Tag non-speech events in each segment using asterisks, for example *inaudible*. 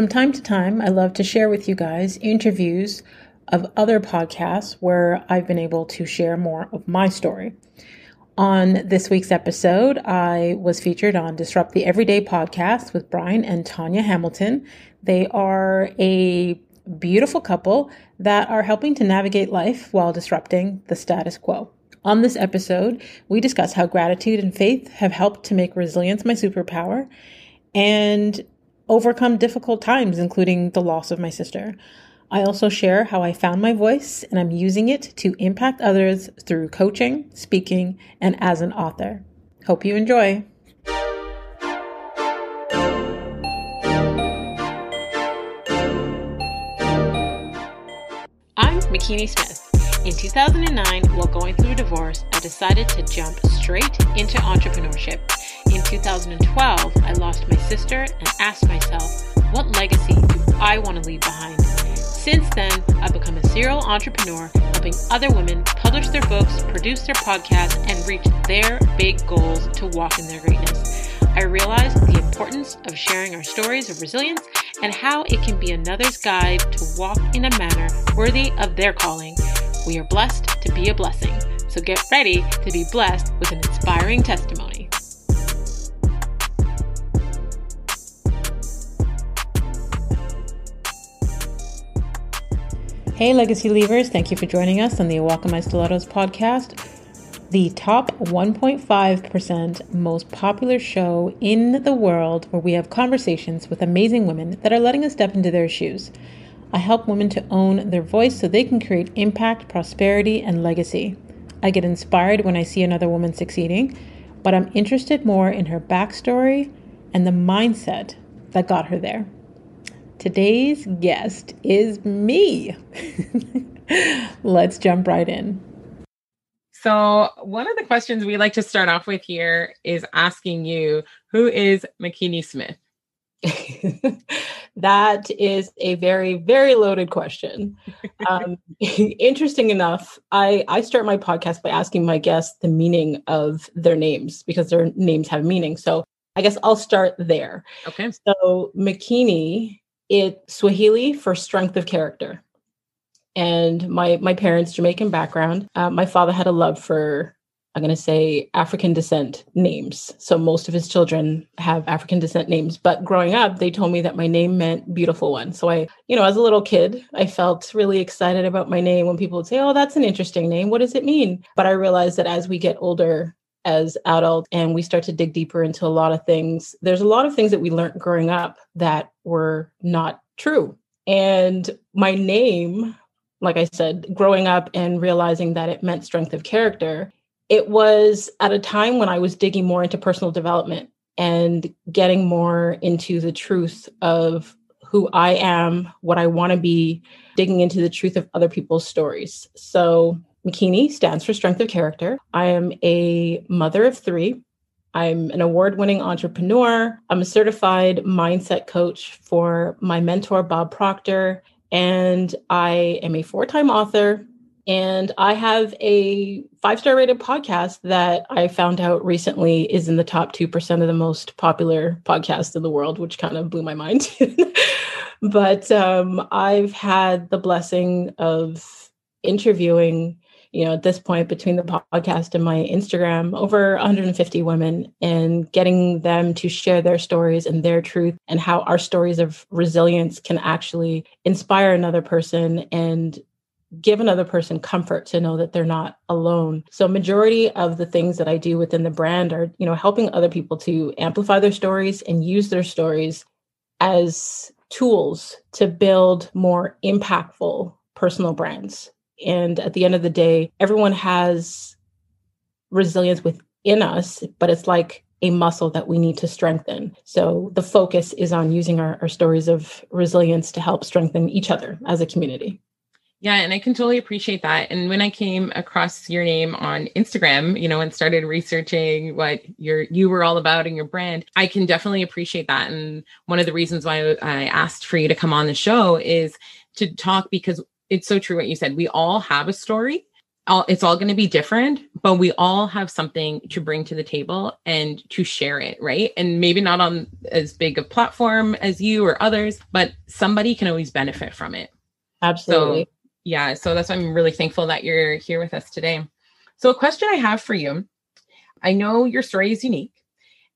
From time to time, I love to share with you guys interviews of other podcasts where I've been able to share more of my story. On this week's episode, I was featured on Disrupt the Everyday podcast with Brian and Tonya Hamilton. They are a beautiful couple that are helping to navigate life while disrupting the status quo. On this episode, we discuss how gratitude and faith have helped to make resilience my superpower and overcome difficult times, including the loss of my sister. I also share how I found my voice and I'm using it to impact others through coaching, speaking, and as an author. Hope you enjoy. I'm Makini Smith. In 2009, while going through a divorce, I decided to jump straight into entrepreneurship. In 2012, I lost my sister and asked myself, what legacy do I want to leave behind? Since then, I've become a serial entrepreneur, helping other women publish their books, produce their podcasts, and reach their big goals to walk in their greatness. I realized the importance of sharing our stories of resilience and how it can be another's guide to walk in a manner worthy of their calling. We are blessed to be a blessing. So get ready to be blessed with an inspiring testimony. Hey, Legacy Leavers, thank you for joining us on the Walk in My Stilettos podcast, the top 1.5% most popular show in the world where we have conversations with amazing women that are letting us step into their shoes. I help women to own their voice so they can create impact, prosperity, and legacy. I get inspired when I see another woman succeeding, but I'm interested more in her backstory and the mindset that got her there. Today's guest is me. *laughs* Let's jump right in. So, one of the questions we like to start off with here is asking you who is Makini Smith? *laughs* that is a very, very loaded question. Um, *laughs* interesting enough, I, I start my podcast by asking my guests the meaning of their names because their names have meaning. So, I guess I'll start there. Okay. So, Makini it Swahili for strength of character. And my my parents Jamaican background. Uh, my father had a love for I'm going to say African descent names. So most of his children have African descent names. But growing up, they told me that my name meant beautiful one. So I, you know, as a little kid, I felt really excited about my name when people would say, oh, that's an interesting name. What does it mean? But I realized that as we get older, as adults and we start to dig deeper into a lot of things, there's a lot of things that we learned growing up that were not true. And my name, like I said, growing up and realizing that it meant strength of character, it was at a time when I was digging more into personal development and getting more into the truth of who I am, what I want to be, digging into the truth of other people's stories. So Makini stands for Strength of Character. I am a mother of three. I'm an award winning entrepreneur. I'm a certified mindset coach for my mentor, Bob Proctor. And I am a four time author. And I have a five star rated podcast that I found out recently is in the top 2% of the most popular podcasts in the world, which kind of blew my mind. *laughs* but um, I've had the blessing of interviewing you know, at this point between the podcast and my Instagram, over 150 women and getting them to share their stories and their truth and how our stories of resilience can actually inspire another person and give another person comfort to know that they're not alone. So majority of the things that I do within the brand are, you know, helping other people to amplify their stories and use their stories as tools to build more impactful personal brands and at the end of the day, everyone has resilience within us, but it's like a muscle that we need to strengthen. So the focus is on using our, our stories of resilience to help strengthen each other as a community. Yeah, and I can totally appreciate that. And when I came across your name on Instagram, you know, and started researching what your you were all about in your brand, I can definitely appreciate that. And one of the reasons why I asked for you to come on the show is to talk because it's so true what you said. We all have a story. all it's all going to be different but we all have something to bring to the table and to share it right? And maybe not on as big a platform as you or others but somebody can always benefit from it. Absolutely. so, yeah so that's why i'm really thankful that you're here with us today. So a question i have for you i know your story is unique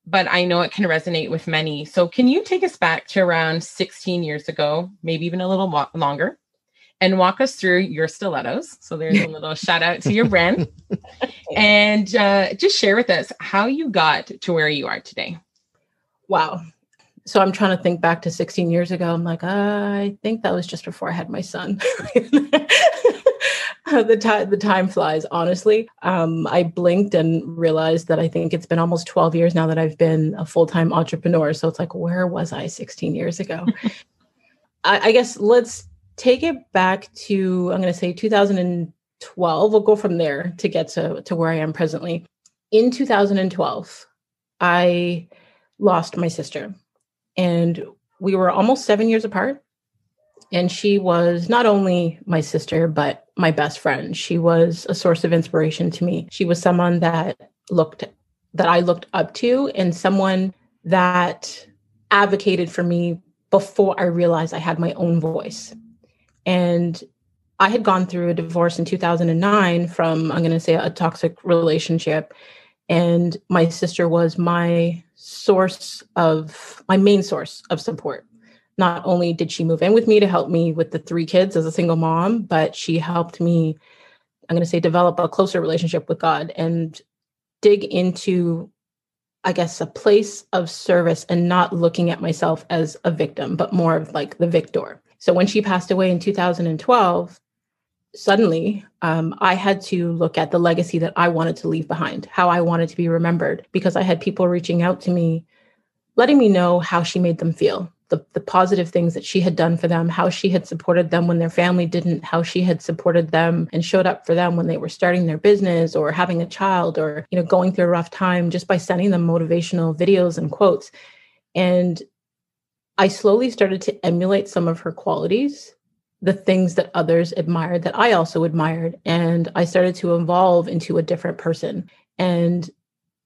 but i know it can resonate with many. So can you take us back to around 16 years ago maybe even a little longer and walk us through your stilettos. So there's a little shout out to your brand. *laughs* and uh, just share with us how you got to where you are today. Wow. So I'm trying to think back to 16 years ago. I'm like, uh, I think that was just before I had my son. *laughs* the time the time flies honestly um, i blinked and realized that i think it's been almost 12 years now that i've been a full-time entrepreneur so it's like where was i 16 years ago *laughs* I, I guess let's take it back to i'm going to say 2012 we'll go from there to get to, to where i am presently. In 2012 i lost my sister and we were almost seven years apart. And she was not only my sister but my best friend. She was a source of inspiration to me. She was someone that looked that i looked up to and someone that advocated for me before i realized i had my own voice and I had gone through a divorce in 2009 from, I'm going to say, a toxic relationship. And my sister was my source of, my main source of support. Not only did she move in with me to help me with the three kids as a single mom, but she helped me, I'm going to say, develop a closer relationship with God and dig into, I guess, a place of service and not looking at myself as a victim, but more of like the victor. So when she passed away in 2012, suddenly um, I had to look at the legacy that I wanted to leave behind, how I wanted to be remembered, because I had people reaching out to me, letting me know how she made them feel, the, the positive things that she had done for them, how she had supported them when their family didn't, how she had supported them and showed up for them when they were starting their business or having a child or, you know, going through a rough time just by sending them motivational videos and quotes. And I slowly started to emulate some of her qualities, the things that others admired that I also admired. And I started to evolve into a different person. And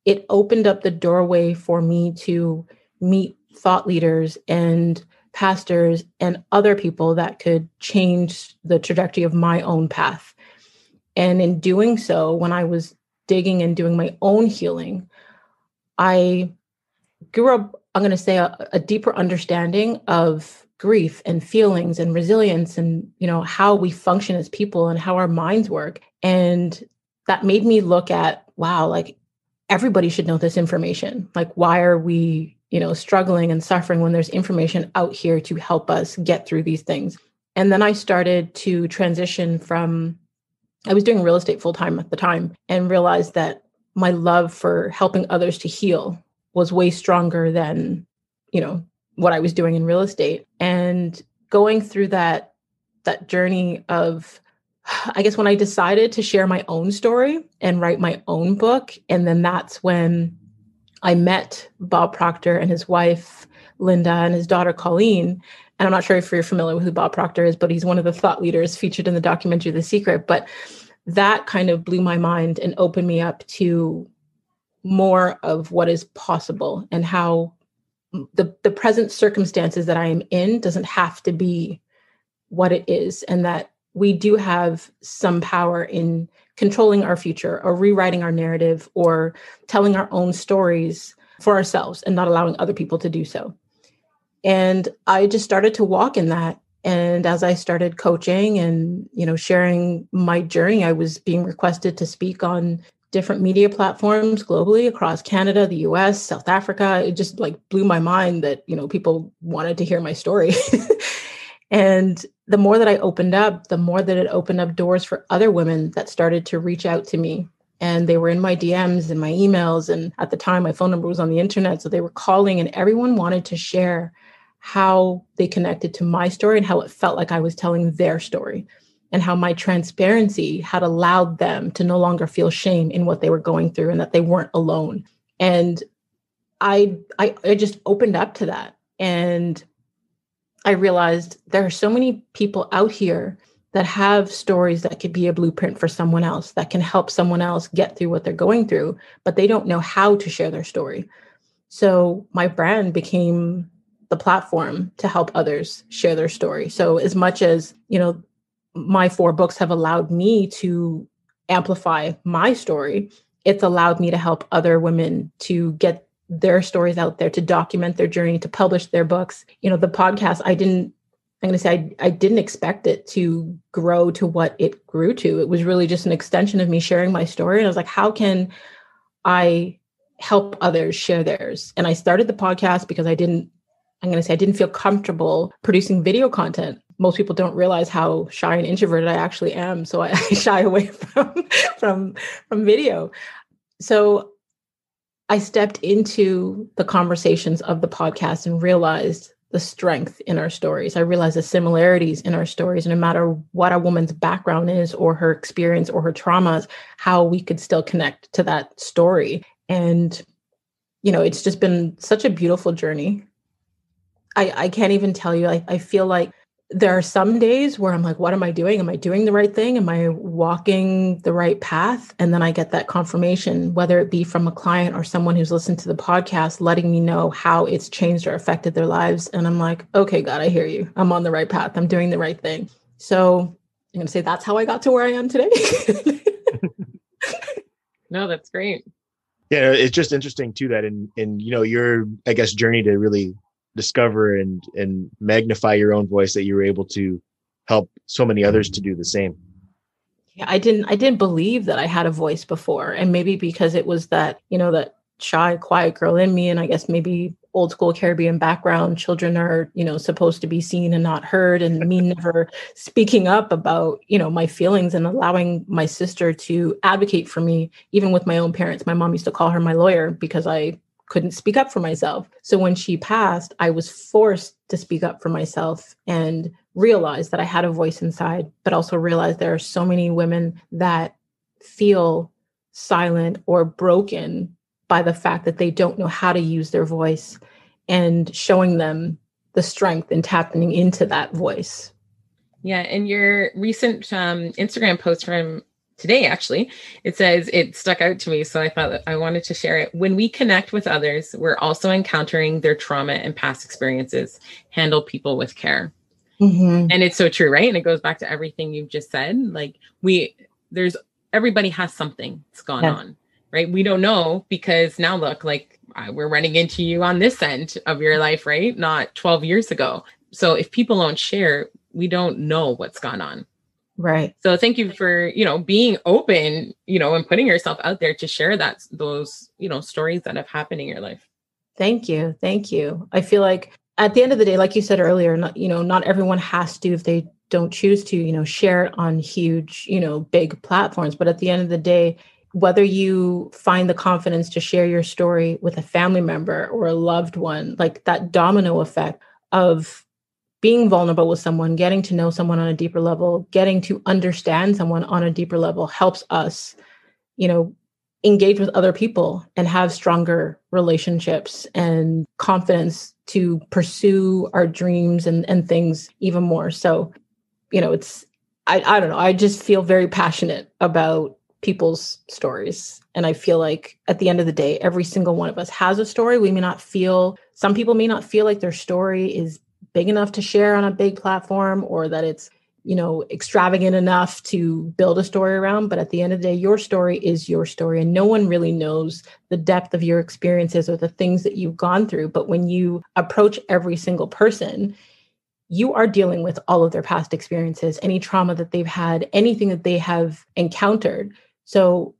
it opened up the doorway for me to meet thought leaders and pastors and other people that could change the trajectory of my own path. And in doing so, when I was digging and doing my own healing, I grew up I'm going to say a, a deeper understanding of grief and feelings and resilience and you know how we function as people and how our minds work. And that made me look at wow like everybody should know this information. Like why are we you know struggling and suffering when there's information out here to help us get through these things? And then i started to transition from i was doing real estate full time at the time and realized that my love for helping others to heal was way stronger than, you know, what I was doing in real estate. And going through that that journey of I guess when I decided to share my own story and write my own book and then that's when I met Bob Proctor and his wife Linda and his daughter Colleen and I'm not sure if you're familiar with who Bob Proctor is, but he's one of the thought leaders featured in the documentary The Secret. But that kind of blew my mind and opened me up to more of what is possible and how the the present circumstances that I am in doesn't have to be what it is and that we do have some power in controlling our future or rewriting our narrative or telling our own stories for ourselves and not allowing other people to do so. And I just started to walk in that and as I started coaching and you know sharing my journey I was being requested to speak on different media platforms globally across Canada, the US, South Africa. It just like blew my mind that, you know, people wanted to hear my story. *laughs* and the more that I opened up, the more that it opened up doors for other women that started to reach out to me. And they were in my DMs and my emails. And at the time, my phone number was on the internet. So they were calling, and everyone wanted to share how they connected to my story and how it felt like I was telling their story and how my transparency had allowed them to no longer feel shame in what they were going through and that they weren't alone. And I, I, I just opened up to that. And I realized there are so many people out here that have stories that could be a blueprint for someone else, that can help someone else get through what they're going through, but they don't know how to share their story. So my brand became the platform to help others share their story. So as much as, you know, my four books have allowed me to amplify my story, it's allowed me to help other women to get their stories out there, to document their journey, to publish their books. You know, the podcast, I didn't I'm going to say I, I didn't expect it to grow to what it grew to. It was really just an extension of me sharing my story. And I was like, how can I help others share theirs? And I started the podcast because I didn't, I'm going to say, I didn't feel comfortable producing video content. Most people don't realize how shy and introverted I actually am. So I, *laughs* I shy away from, from, from video. So I stepped into the conversations of the podcast and realized the strength in our stories. I realized the similarities in our stories, no matter what a woman's background is or her experience or her traumas, how we could still connect to that story. And, you know, it's just been such a beautiful journey. I, I can't even tell you, I, I feel like there are some days where I'm like, what am I doing? Am I doing the right thing? Am I walking the right path? And then I get that confirmation, whether it be from a client or someone who's listened to the podcast, letting me know how it's changed or affected their lives. And I'm like, okay, God, I hear you. I'm on the right path. I'm doing the right thing. So I'm going to say that's how I got to where I am today. *laughs* no, that's great. Yeah, it's just interesting too that in in you know your I guess journey to really discover and and magnify your own voice that you were able to help so many others to do the same. Yeah i didn't i didn't believe that i had a voice before. And maybe because it was that you know that shy quiet girl in me and i guess maybe old school caribbean background children are you know supposed to be seen and not heard and me *laughs* never speaking up about you know my feelings and allowing my sister to advocate for me even with my own parents. My mom used to call her my lawyer because i couldn't speak up for myself. So when she passed, I was forced to speak up for myself and realize that I had a voice inside, but also realize there are so many women that feel silent or broken by the fact that they don't know how to use their voice and showing them the strength and tapping into that voice. Yeah, and your recent um, Instagram post from today actually. It says it stuck out to me so i thought i wanted to share it. When we connect with others we're also encountering their trauma and past experiences. Handle people with care. Mm-hmm. and it's so true right? And it goes back to everything you've just said. Like we there's everybody has something that's gone yeah. on right? We don't know because now look like we're running into you on this end of your life right? Not 12 years ago. So if people don't share we don't know what's gone on Right. So thank you for, you know, being open, you know, and putting yourself out there to share that those, you know, stories that have happened in your life. Thank you. Thank you. I feel like at the end of the day, like you said earlier, not, you know, not everyone has to if they don't choose to, you know, share it on huge, you know, big platforms. But at the end of the day, whether you find the confidence to share your story with a family member or a loved one, like that domino effect of being vulnerable with someone, getting to know someone on a deeper level, getting to understand someone on a deeper level helps us, you know, engage with other people and have stronger relationships and confidence to pursue our dreams and, and things even more. So, you know, it's, I, I don't know, I just feel very passionate about people's stories. And I feel like at the end of the day, every single one of us has a story. We may not feel, some people may not feel like their story is big enough to share on a big platform or that it's you know extravagant enough to build a story around but at the end of the day your story is your story and no one really knows the depth of your experiences or the things that you've gone through. But when you approach every single person you are dealing with all of their past experiences any trauma that they've had anything that they have encountered. So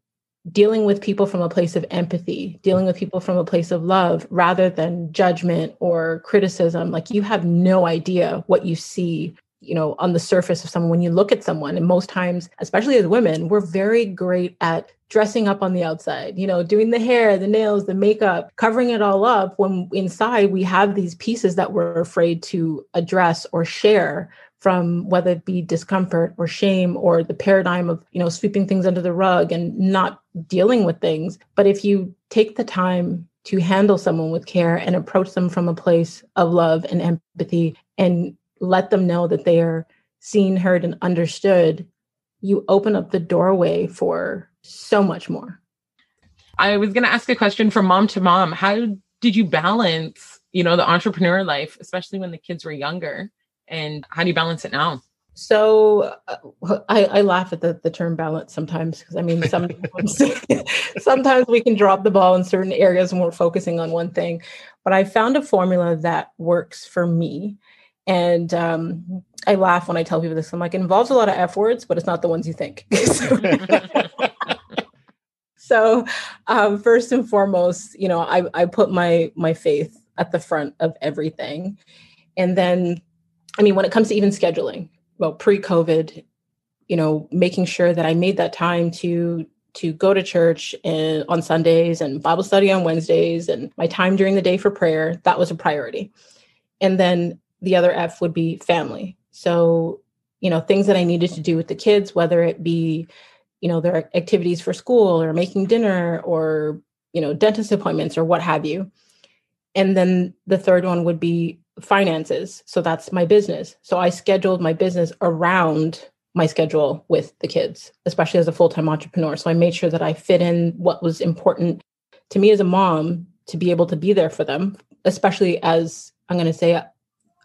dealing with people from a place of empathy, dealing with people from a place of love rather than judgment or criticism. Like you have no idea what you see, you know, on the surface of someone when you look at someone. And most times, especially as women, we're very great at dressing up on the outside, you know, doing the hair, the nails, the makeup, covering it all up when inside we have these pieces that we're afraid to address or share from whether it be discomfort or shame or the paradigm of you know sweeping things under the rug and not dealing with things but if you take the time to handle someone with care and approach them from a place of love and empathy and let them know that they are seen, heard, and understood, you open up the doorway for so much more. I was going to ask a question from mom to mom. How did you balance, you know, the entrepreneur life, especially when the kids were younger? And how do you balance it now? So uh, I, I, laugh at the, the term balance sometimes because I mean sometimes *laughs* sometimes we can drop the ball in certain areas when we're focusing on one thing. But I found a formula that works for me. And um, I laugh when I tell people this. I'm like, it involves a lot of F words, but it's not the ones you think. *laughs* *laughs* so um, first and foremost, you know, I, I put my my faith at the front of everything. And then, I mean, when it comes to even scheduling, well pre-covid you know making sure that i made that time to to go to church and, on sundays and bible study on wednesdays and my time during the day for prayer that was a priority. And then the other f would be family. So you know things that i needed to do with the kids whether it be you know their activities for school or making dinner or you know dentist appointments or what have you. And then the third one would be finances. So that's my business. So I scheduled my business around my schedule with the kids, especially as a full time entrepreneur. So I made sure that I fit in what was important to me as a mom to be able to be there for them, especially as I'm going to say a,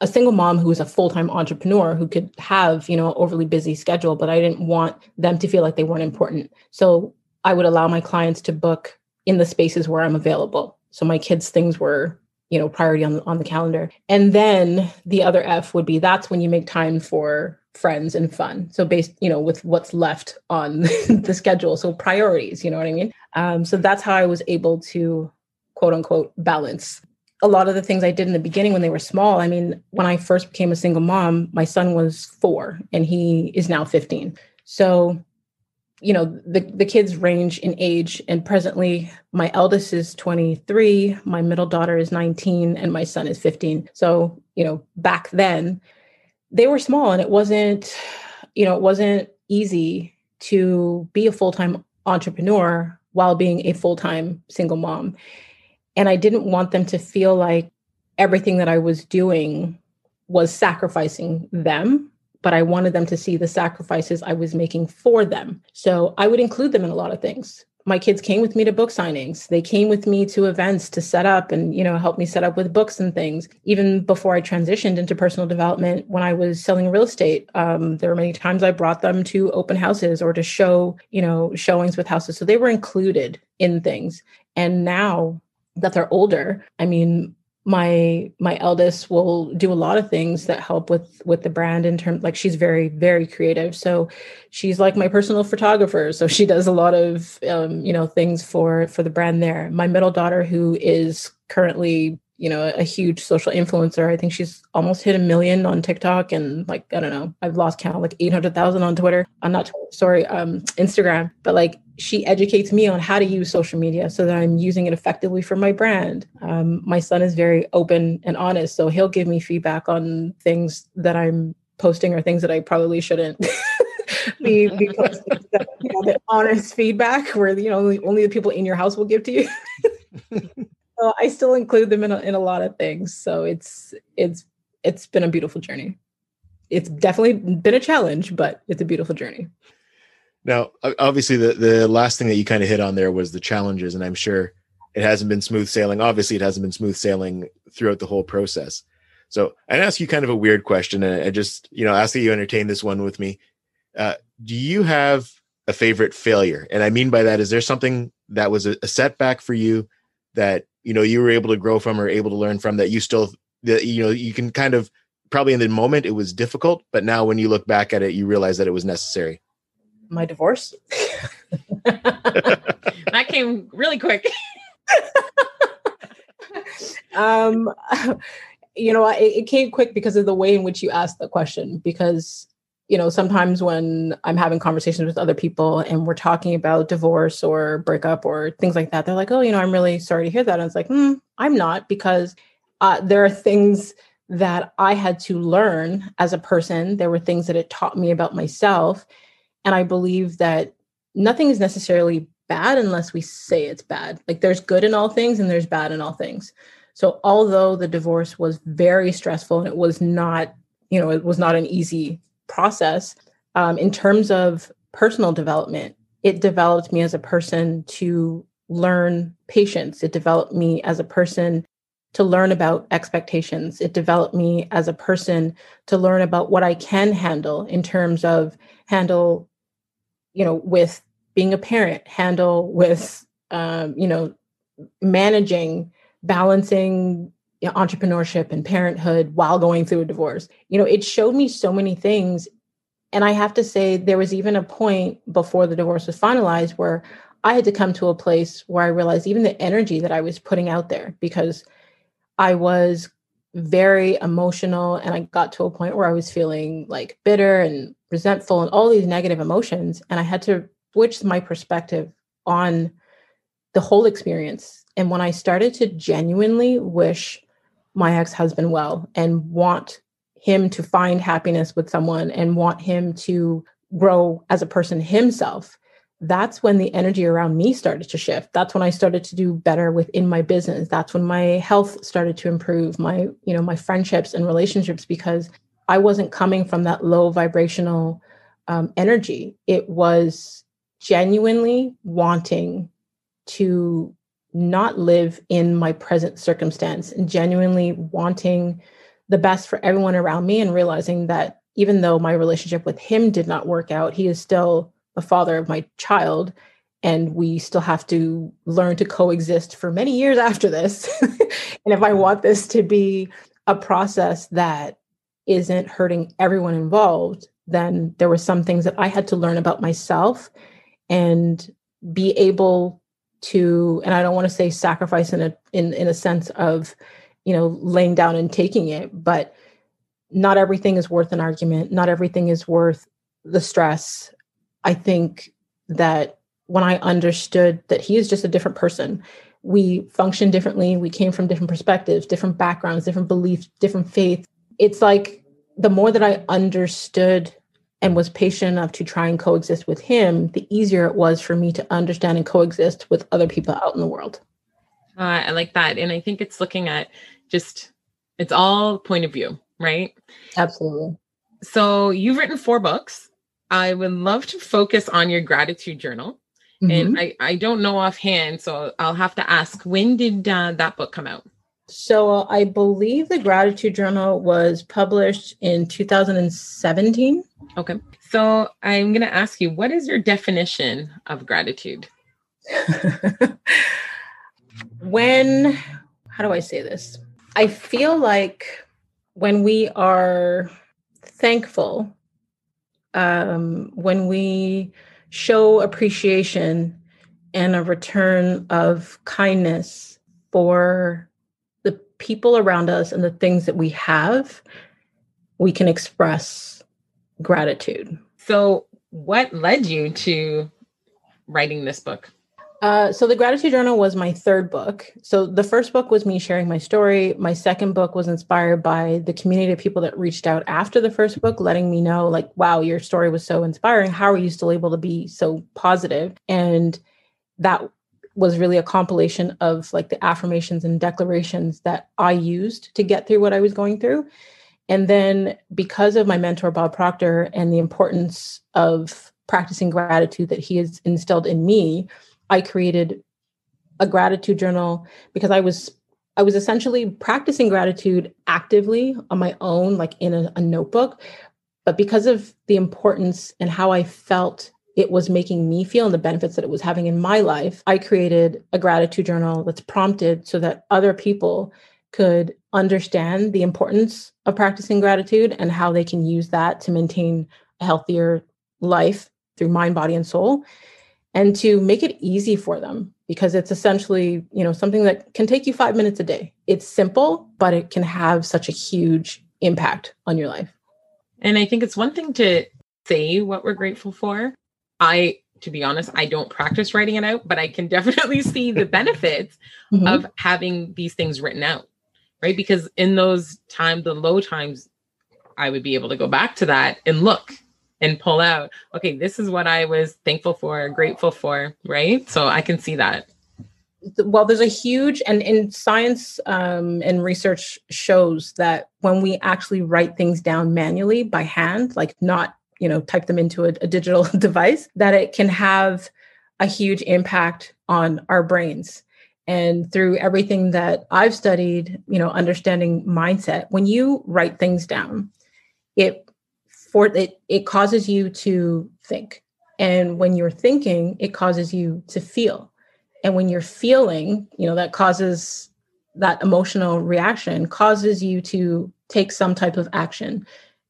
single mom who is a full time entrepreneur who could have, you know, overly busy schedule, but I didn't want them to feel like they weren't important. So I would allow my clients to book in the spaces where I'm available. So my kids' things were you know priority on on the calendar. And then the other f would be that's when you make time for friends and fun. So based you know with what's left on *laughs* the schedule. So priorities you know what i mean? Um, so that's how i was able to quote unquote balance a lot of the things i did in the beginning when they were small. I mean when i first became a single mom my son was four and he is now 15 so you know the the kids range in age and presently my eldest is 23 my middle daughter is 19 and my son is 15 so you know back then they were small and it wasn't you know it wasn't easy to be a full-time entrepreneur while being a full-time single mom. And i didn't want them to feel like everything that i was doing was sacrificing them but I wanted them to see the sacrifices I was making for them. So I would include them in a lot of things. My kids came with me to book signings. They came with me to events to set up and, you know, help me set up with books and things. Even before I transitioned into personal development, when I was selling real estate, um, there were many times I brought them to open houses or to show, you know, showings with houses. So they were included in things. And now that they're older, I mean, my my eldest will do a lot of things that help with with the brand in terms like she's very very creative. So she's like my personal photographer. So she does a lot of um, you know things for for the brand there. My middle daughter who is currently you know a huge social influencer. I think she's almost hit a million on tiktok and like i don't know i've lost count like 800000 on twitter. I'm not sorry um instagram but like she educates me on how to use social media so that i'm using it effectively for my brand. Um, my son is very open and honest so he'll give me feedback on things that i'm posting or things that i probably shouldn't. Be, be posting that, you know, the honest feedback where you know only, only the people in your house will give to you *laughs* so I still include them in a, in a lot of things. So it's it's it's been a beautiful journey. It's definitely been a challenge, but it's a beautiful journey. Now, obviously, the the last thing that you kind of hit on there was the challenges, and I'm sure it hasn't been smooth sailing. Obviously, it hasn't been smooth sailing throughout the whole process. So, I'd ask you kind of a weird question, and I just you know ask that you entertain this one with me. Uh, do you have a favorite failure? And I mean by that, is there something that was a, a setback for you that you know you were able to grow from or able to learn from that you still that you know you can kind of probably in the moment it was difficult but now when you look back at it you realize that it was necessary. My divorce? *laughs* That came really quick. *laughs* Um *laughs* you know it, it came quick because of the way in which you asked the question because you know, sometimes when I'm having conversations with other people and we're talking about divorce or breakup or things like that, they're like, oh, you know, I'm really sorry to hear that. And it's like, hmm, I'm not because uh, there are things that I had to learn as a person. There were things that it taught me about myself. And I believe that nothing is necessarily bad unless we say it's bad. Like there's good in all things and there's bad in all things. So although the divorce was very stressful and it was not, you know, it was not an easy process um, in terms of personal development it developed me as a person to learn patience. It developed me as a person to learn about expectations. It developed me as a person to learn about what i can handle in terms of handle you know with being a parent handle with um, you know managing balancing you know, entrepreneurship and parenthood while going through a divorce. You know it showed me so many things. And i have to say there was even a point before the divorce was finalized where i had to come to a place where i realized even the energy that i was putting out there because i was very emotional and i got to a point where i was feeling like bitter and resentful and all these negative emotions. And i had to switch my perspective on the whole experience. And when I started to genuinely wish my ex husband well and want him to find happiness with someone and want him to grow as a person himself, that's when the energy around me started to shift. That's when I started to do better within my business. That's when my health started to improve, my, you know, my friendships and relationships because I wasn't coming from that low vibrational um, energy. It was genuinely wanting to not live in my present circumstance and genuinely wanting the best for everyone around me and realizing that even though my relationship with him did not work out, he is still the father of my child. And we still have to learn to coexist for many years after this. *laughs* and if I want this to be a process that isn't hurting everyone involved, then there were some things that I had to learn about myself and be able to and i don't want to say sacrifice in a in in a sense of you know laying down and taking it but not everything is worth an argument not everything is worth the stress. I think that when i understood that he is just a different person we function differently we came from different perspectives different backgrounds different beliefs different faiths. It's like the more that i understood and was patient enough to try and coexist with him, the easier it was for me to understand and coexist with other people out in the world. Uh, I like that. And I think it's looking at just, it's all point of view, right? Absolutely. So you've written four books. I would love to focus on your gratitude journal. Mm-hmm. And I, I don't know offhand, so I'll have to ask when did uh, that book come out? So uh, I believe the Gratitude Journal was published in 2017. Okay. So I'm going to ask you, what is your definition of gratitude? *laughs* when, how do I say this? I feel like when we are thankful, um, when we show appreciation and a return of kindness for people around us and the things that we have, we can express gratitude. So, what led you to writing this book? Uh, so the gratitude journal was my third book so the first book was me sharing my story my second book was inspired by the community of people that reached out after the first book letting me know like wow your story was so inspiring how are you still able to be so positive? positive and that was really a compilation of like the affirmations and declarations that I used to get through what I was going through. And then because of my mentor, Bob Proctor, and the importance of practicing gratitude that he has instilled in me, I created a gratitude journal because I was I was essentially practicing gratitude actively on my own, like in a, a notebook. But because of the importance and how I felt it was making me feel and the benefits that it was having in my life, I created a gratitude journal that's prompted so that other people could understand the importance of practicing gratitude and how they can use that to maintain a healthier life through mind, body, and soul and to make it easy for them because it's essentially you know something that can take you five minutes a day. It's simple but it can have such a huge impact on your life. And i think it's one thing to say what we're grateful for I, to be honest, I don't practice writing it out, but I can *laughs* definitely see the benefits *laughs* mm-hmm. of having these things written out, right? Because in those times, the low times, I would be able to go back to that and look and pull out, okay, this is what I was thankful for, grateful for, right? So I can see that. well there's a huge and in science um, and research shows that when we actually write things down manually by hand like not you know type them into a, a digital *laughs* device that it can have a huge impact on our brains. And through everything that i've studied you know understanding mindset when you write things down it for it it causes you to think. And when you're thinking it causes you to feel. And when you're feeling you know that causes that emotional reaction causes you to take some type of action.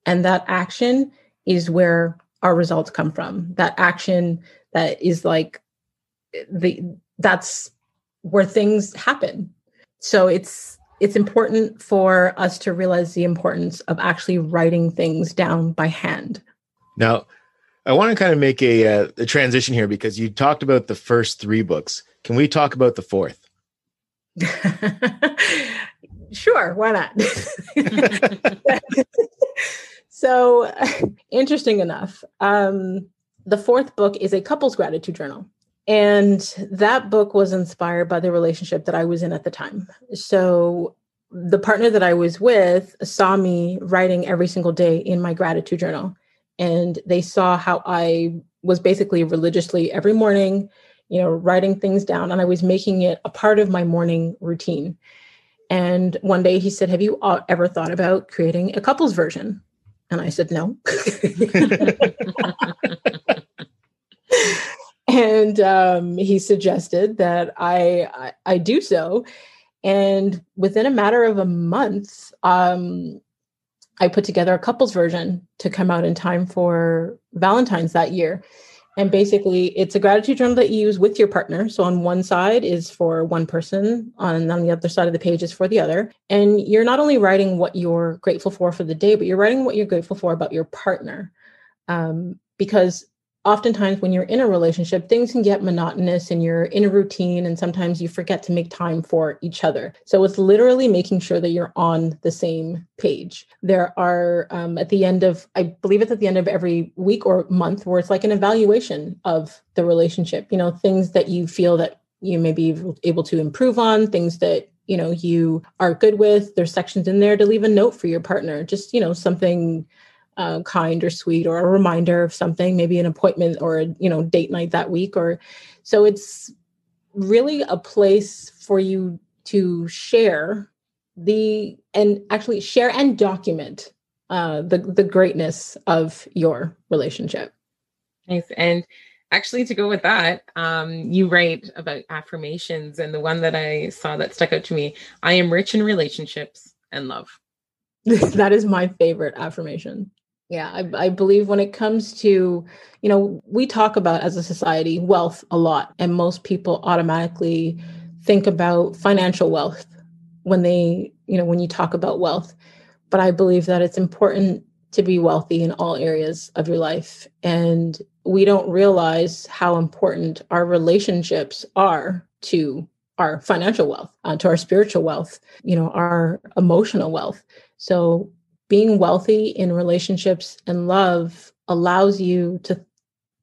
And that action is where our results come from. That action that is like the that's where things happen. So it's it's important for us to realize the importance of actually writing things down by hand. Now i want to kind of make a, uh, a transition here because you talked about the first three books. Can we talk about the fourth? *laughs* *laughs* Sure why not *laughs* so *laughs* interesting enough um, the fourth book is a couples gratitude journal. And that book was inspired by the relationship that i was in at the time. So the partner that i was with saw me writing every single day in my gratitude journal. And they saw how i was basically religiously every morning you know writing things down and i was making it a part of my morning routine. And one day he said have you ever thought about creating a couples version and I said, no. *laughs* and um, he suggested that I, I, I do so. And within a matter of a month, um, I put together a couples version to come out in time for Valentine's that year. And basically, it's a gratitude journal that you use with your partner. So on one side is for one person, on, on the other side of the page is for the other. And you're not only writing what you're grateful for for the day, but you're writing what you're grateful for about your partner. Um, because oftentimes when you're in a relationship things can get monotonous and you're in a routine and sometimes you forget to make time for each other. So it's literally making sure that you're on the same page. There are um, at the end of i believe it's at the end of every week or month where it's like an evaluation of the relationship you know things that you feel that you may be able to improve on things that you know you are good with. There's sections in there to leave a note for your partner just you know something uh, kind or sweet or a reminder of something, maybe an appointment or a you know date night that week. Or so it's really a place for you to share the and actually share and document uh, the the greatness of your relationship. Nice and actually to go with that um, you write about affirmations and the one that i saw that stuck out to me i am rich in relationships and love *laughs* that is my favorite affirmation yeah, I, I, believe when it comes to, you know, we talk about as a society wealth a lot, and most people automatically think about financial wealth when they, you know, when you talk about wealth. But I believe that it's important to be wealthy in all areas of your life. And we don't realize how important our relationships are to our financial wealth, uh, to our spiritual wealth, you know, our emotional wealth. So being wealthy in relationships and love allows you to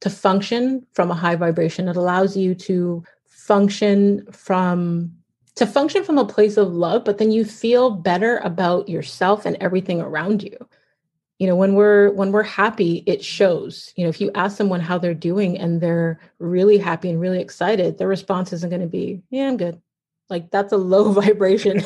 to function from a high vibration. It allows you to function from to function from a place of love but then you feel better about yourself and everything around you. You know when we're when we're happy it shows. You know if you ask someone how they're doing and they're really happy and really excited their response isn't going to be yeah i'm good. Like that's a low *laughs* vibration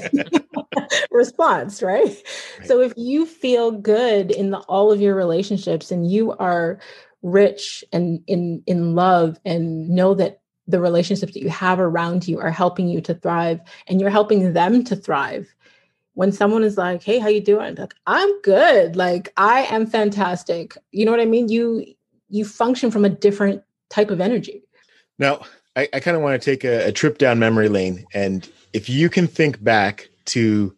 response, right? right? So if you feel good in the, all of your relationships and you are rich and in in love and know that the relationships that you have around you are helping you to thrive and you're helping them to thrive when someone is like hey how you doing? Like i'm good. Like i am fantastic. You know what i mean? You you function from a different type of energy. Now i, I kind of want to take a, a trip down memory lane and if you can think back to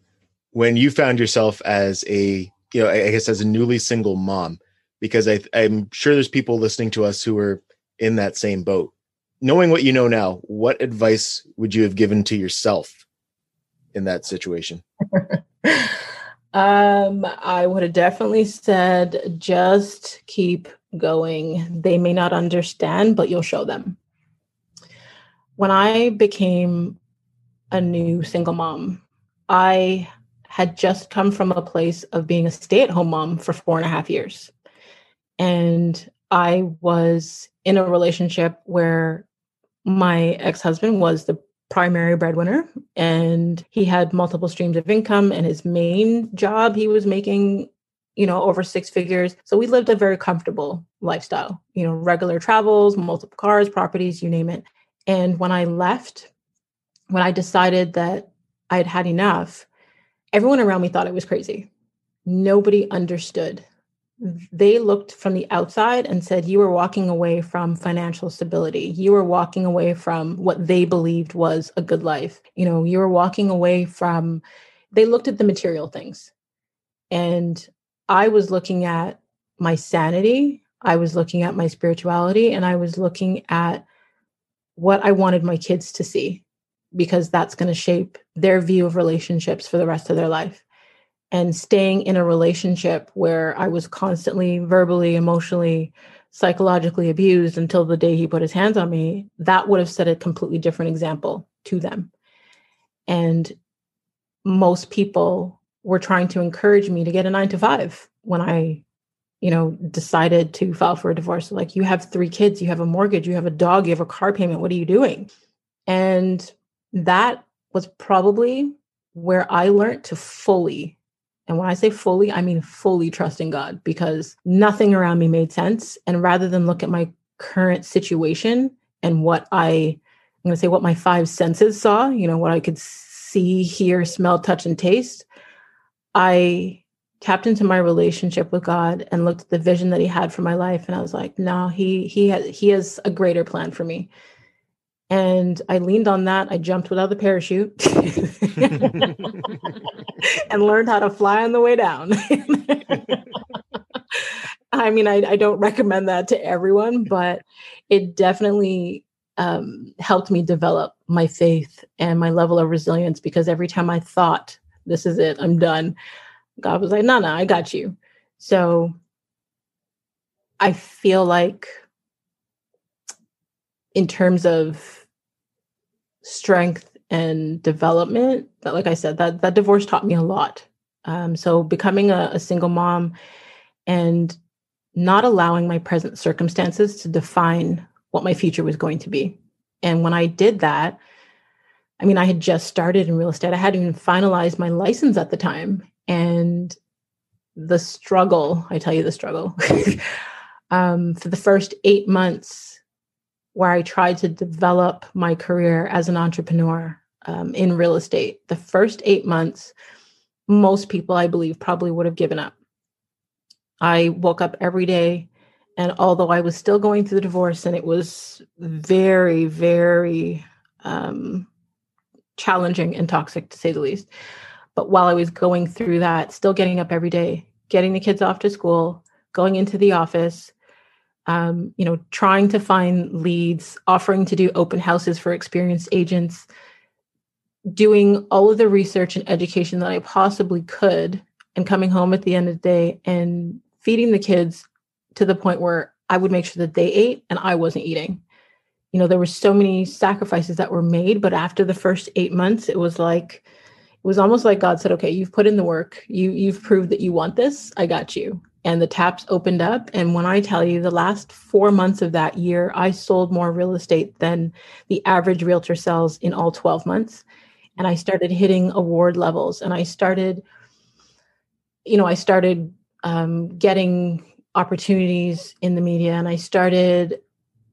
when you found yourself as a you know i guess as a newly single mom because I, i'm sure there's people listening to us who are in that same boat. Knowing what you know now what advice would you have given to yourself in that situation? *laughs* Um i would have definitely said just keep going. They may not understand but you'll show them. When I became a new single mom, I had just come from a place of being a stay at home mom for four and a half years. And I was in a relationship where my ex husband was the primary breadwinner and he had multiple streams of income and his main job he was making you know over six figures so we lived a very comfortable lifestyle you know regular travels multiple cars properties you name it and when i left when i decided that i had had enough everyone around me thought i was crazy. Nobody understood. They looked from the outside and said you were walking away from financial stability. You were walking away from what they believed was a good life. You know you were walking away from they looked at the material things. And i was looking at my sanity. I was looking at my spirituality. And i was looking at what i wanted my kids to see because that's going to shape their view of relationships for the rest of their life and staying in a relationship where I was constantly verbally, emotionally, psychologically abused until the day he put his hands on me, that would have set a completely different example to them. And most people were trying to encourage me to get a nine to five when I, you know, decided to file for a divorce. Like, you have three kids, you have a mortgage, you have a dog, you have a car payment. What are you doing? And that was probably where I learned to fully and when I say fully, I mean fully trusting God because nothing around me made sense. And rather than look at my current situation and what I, I'm going to say what my five senses saw, you know, what I could see, hear, smell, touch, and taste, I tapped into my relationship with God and looked at the vision that He had for my life, and I was like, no, He He has He has a greater plan for me. And I leaned on that. I jumped without the parachute *laughs* and learned how to fly on the way down. *laughs* I mean, I, I, don't recommend that to everyone, but it definitely um, helped me develop my faith and my level of resilience because every time I thought, this is it, I'm done, God was like, no, no, I got you. So I feel like in terms of strength and development that like i said that that divorce taught me a lot. Um, so becoming a, a single mom and not allowing my present circumstances to define what my future was going to be. And when i did that i mean i had just started in real estate. I hadn't even finalized my license at the time. And the struggle i tell you the struggle *laughs* um, for the first eight months where I tried to develop my career as an entrepreneur um, in real estate. The first eight months, most people, I believe, probably would have given up. I woke up every day, and although I was still going through the divorce, and it was very, very um, challenging and toxic to say the least. But while I was going through that, still getting up every day, getting the kids off to school, going into the office, um, you know, trying to find leads, offering to do open houses for experienced agents, doing all of the research and education that I possibly could, and coming home at the end of the day and feeding the kids to the point where I would make sure that they ate and I wasn't eating. You know, there were so many sacrifices that were made, but after the first eight months, it was like, it was almost like God said, okay, you've put in the work. You you've proved that you want this. I got you and the taps opened up. And when I tell you the last four months of that year, I sold more real estate than the average realtor sells in all 12 months. And I started hitting award levels and I started, you know, I started um, getting opportunities in the media and I started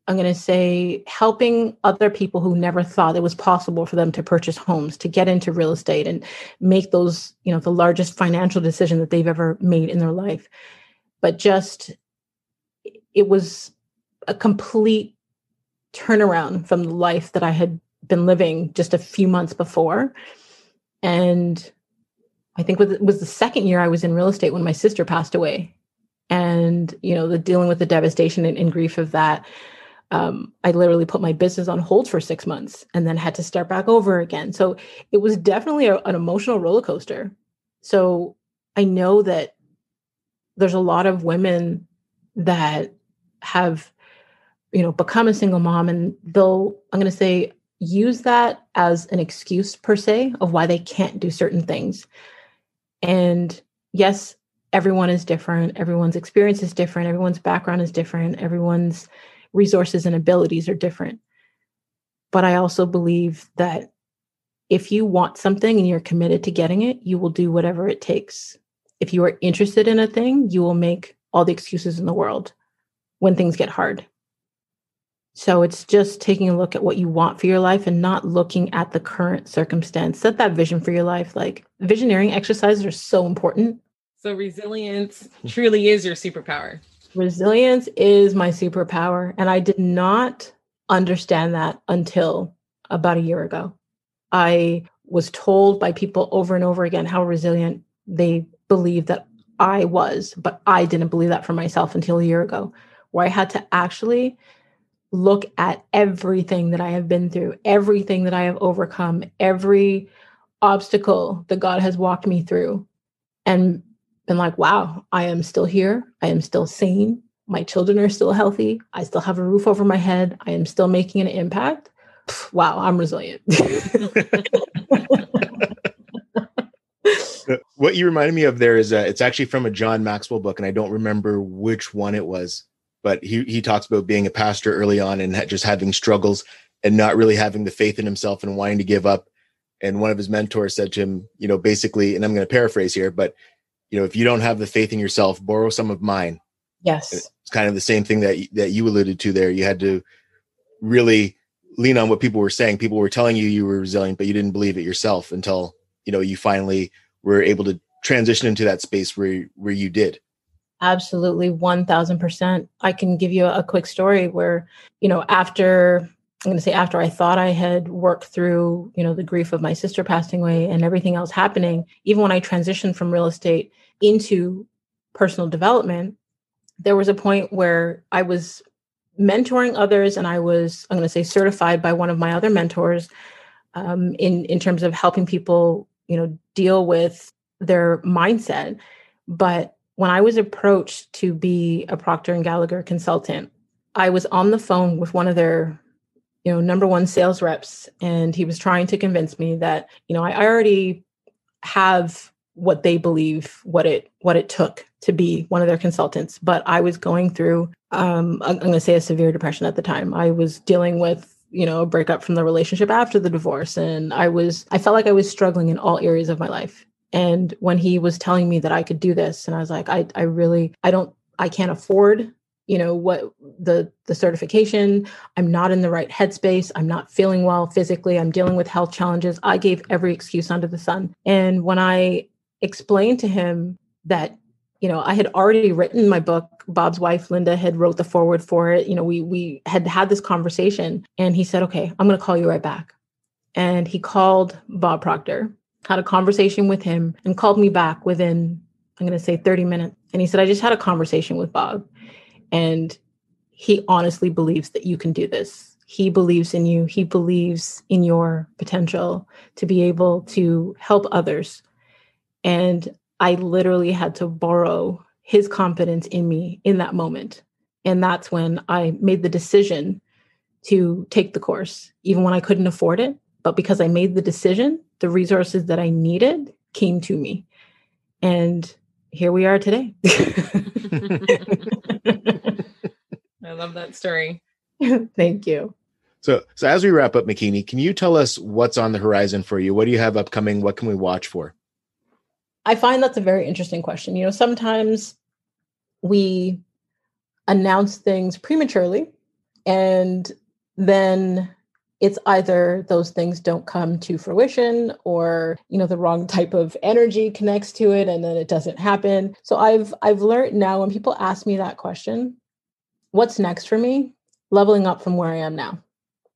I'm going to say helping other people who never thought it was possible for them to purchase homes, to get into real estate and make those, you know, the largest financial decision that they've ever made in their life but just it was a complete turnaround from the life that I had been living just a few months before. And I think it was the second year I was in real estate when my sister passed away. And, you know, the dealing with the devastation and, and grief of that. Um, I literally put my business on hold for six months and then had to start back over again. So it was definitely a, an emotional roller coaster. So I know that there's a lot of women that have you know become a single mom and they'll i'm going to say use that as an excuse per se of why they can't do certain things. And yes, everyone is different, everyone's experience is different, everyone's background is different, everyone's resources and abilities are different. But I also believe that if you want something and you're committed to getting it, you will do whatever it takes. If you are interested in a thing, you will make all the excuses in the world when things get hard. So it's just taking a look at what you want for your life and not looking at the current circumstance. Set that vision for your life. Like visioneering exercises are so important. So resilience truly is your superpower. Resilience is my superpower. And I did not understand that until about a year ago. I was told by people over and over again how resilient they believe that I was, but I didn't believe that for myself until a year ago, where I had to actually look at everything that I have been through, everything that I have overcome, every obstacle that God has walked me through, and been like, wow, I am still here. I am still sane. My children are still healthy. I still have a roof over my head. I am still making an impact. Pff, wow, I'm resilient. *laughs* what you reminded me of there is uh, it's actually from a John Maxwell book, and I don't remember which one it was, but he he talks about being a pastor early on and just having struggles and not really having the faith in himself and wanting to give up. And one of his mentors said to him, you know, basically, and I'm going to paraphrase here, but you know, if you don't have the faith in yourself, borrow some of mine. Yes, it's kind of the same thing that that you alluded to there. You had to really lean on what people were saying. People were telling you you were resilient, but you didn't believe it yourself until you know you finally were able to transition into that space where where you did absolutely 1000% i can give you a quick story where you know after i'm going to say after i thought i had worked through you know the grief of my sister passing away and everything else happening even when i transitioned from real estate into personal development there was a point where i was mentoring others and i was i'm going to say certified by one of my other mentors um, in in terms of helping people you know deal with their mindset. But when i was approached to be a Proctor and Gallagher consultant i was on the phone with one of their you know number one sales reps and he was trying to convince me that you know i already have what they believe what it what it took to be one of their consultants but i was going through um i'm going to say a severe depression at the time i was dealing with you know, a breakup from the relationship after the divorce. And I was, I felt like I was struggling in all areas of my life. And when he was telling me that I could do this, and I was like, I, I really, I don't, I can't afford, you know, what the the certification. I'm not in the right headspace. I'm not feeling well physically. I'm dealing with health challenges. I gave every excuse under the sun. And when I explained to him that you know, I had already written my book. Bob's wife, Linda, had wrote the forward for it. You know, we we had had this conversation, and he said, "Okay, I'm going to call you right back." And he called Bob Proctor, had a conversation with him, and called me back within I'm going to say 30 minutes. And he said, "I just had a conversation with Bob, and he honestly believes that you can do this. He believes in you. He believes in your potential to be able to help others." And I literally had to borrow his confidence in me in that moment. And that's when I made the decision to take the course, even when I couldn't afford it. But because I made the decision, the resources that I needed came to me. And here we are today. *laughs* I love that story. Thank you. So, so as we wrap up, Makini, can you tell us what's on the horizon for you? What do you have upcoming? What can we watch for? I find that's a very interesting question. You know, sometimes we announce things prematurely and then it's either those things don't come to fruition or you know the wrong *laughs* type of energy connects to it and then it doesn't happen. So i've i've learned now when people ask me that question what's next for me? Leveling up from where i am now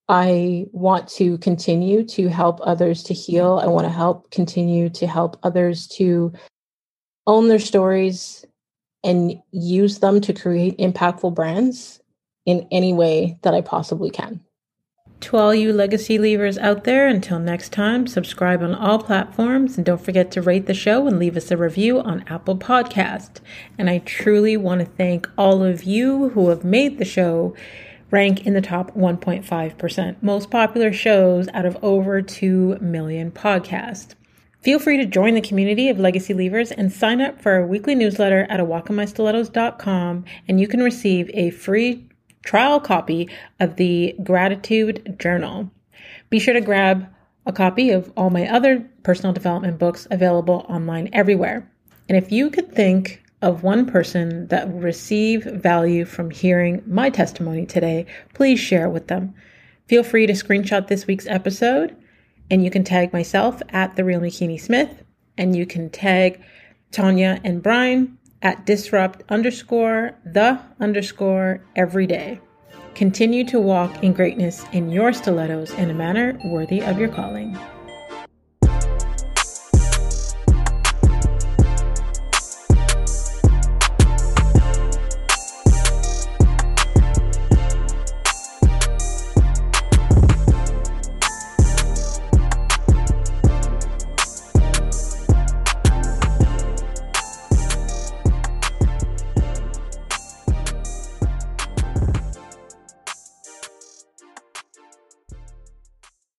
I want to continue to help others to heal. I want to help continue to help others to own their stories and use them to create impactful brands in any way that I possibly can. To all you legacy leavers out there, until next time, subscribe on all platforms and don't forget to rate the show and leave us a review on Apple Podcast. And I truly want to thank all of you who have made the show rank in the top 1.5% most popular shows out of over 2 million podcasts. Feel free to join the community of Legacy Leavers and sign up for our weekly newsletter at awalkinmystilettos.com and you can receive a free trial copy of the Gratitude Journal. Be sure to grab a copy of all my other personal development books available online everywhere. And if you could think of one person that will receive value from hearing my testimony today, please share it with them. Feel free to screenshot this week's episode, and you can tag myself at the real Makini Smith, and you can tag Tonya and Brine at disrupt underscore the underscore every day. Continue to walk in greatness in your stilettos in a manner worthy of your calling.